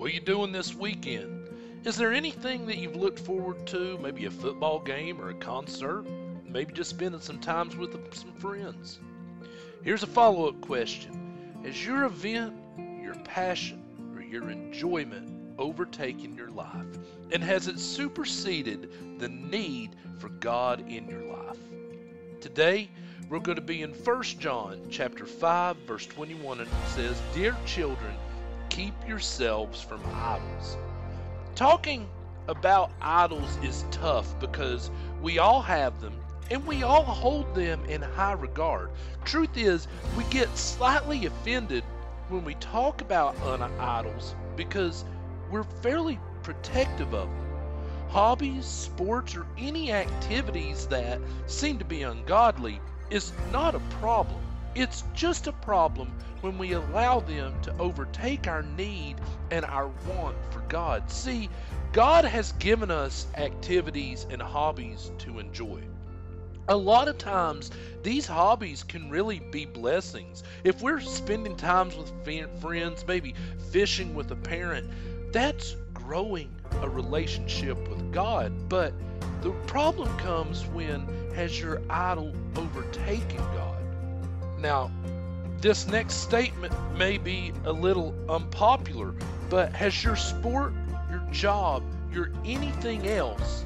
What are you doing this weekend? Is there anything that you've looked forward to? Maybe a football game or a concert? Maybe just spending some time with some friends? Here's a follow up question Has your event, your passion, or your enjoyment overtaken your life? And has it superseded the need for God in your life? Today, we're going to be in 1 John chapter 5 verse 21 and it says, "Dear children, keep yourselves from idols." Talking about idols is tough because we all have them and we all hold them in high regard. Truth is, we get slightly offended when we talk about idols because we're fairly protective of them. Hobbies, sports, or any activities that seem to be ungodly is not a problem. It's just a problem when we allow them to overtake our need and our want for God. See, God has given us activities and hobbies to enjoy. A lot of times, these hobbies can really be blessings. If we're spending times with friends, maybe fishing with a parent, that's growing a relationship with God. But the problem comes when has your idol overtaken God? Now, this next statement may be a little unpopular, but has your sport, your job, your anything else,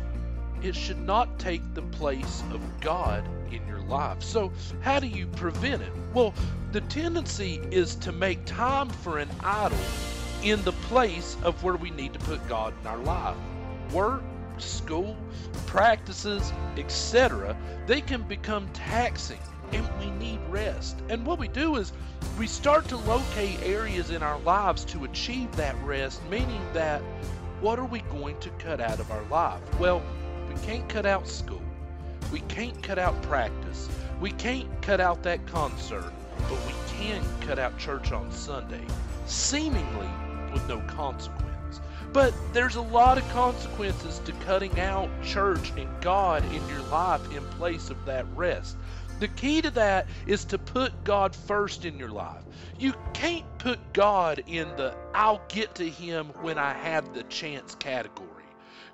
it should not take the place of God in your life. So, how do you prevent it? Well, the tendency is to make time for an idol in the place of where we need to put God in our life. Work, school, practices, etc., they can become taxing and we need rest. And what we do is we start to locate areas in our lives to achieve that rest, meaning that what are we going to cut out of our life? Well, we can't cut out school. We can't cut out practice. We can't cut out that concert, but we can cut out church on Sunday, seemingly with no consequence. But there's a lot of consequences to cutting out church and God in your life in place of that rest. The key to that is to put God first in your life. You can't put God in the I'll get to Him when I have the chance category.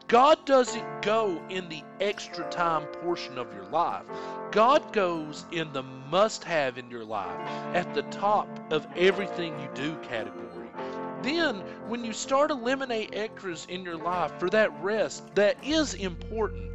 God doesn't go in the extra time portion of your life. God goes in the must have in your life, at the top of everything you do category. Then, when you start eliminate extras in your life for that rest that is important,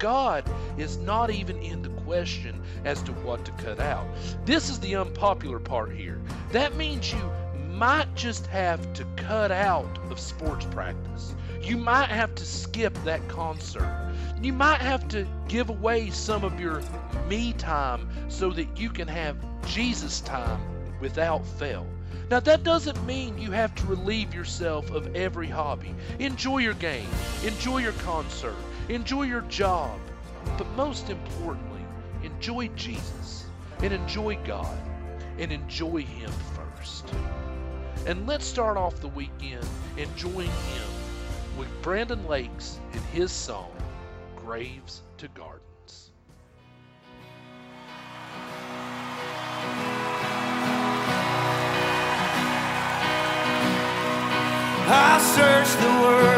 God is not even in the question as to what to cut out. This is the unpopular part here. That means you might just have to cut out of sports practice. You might have to skip that concert. You might have to give away some of your me time so that you can have Jesus time without fail. Now, that doesn't mean you have to relieve yourself of every hobby. Enjoy your game, enjoy your concert, enjoy your job, but most importantly, enjoy Jesus and enjoy God and enjoy Him first. And let's start off the weekend enjoying Him with Brandon Lakes and his song, Graves to Garden. I searched the world,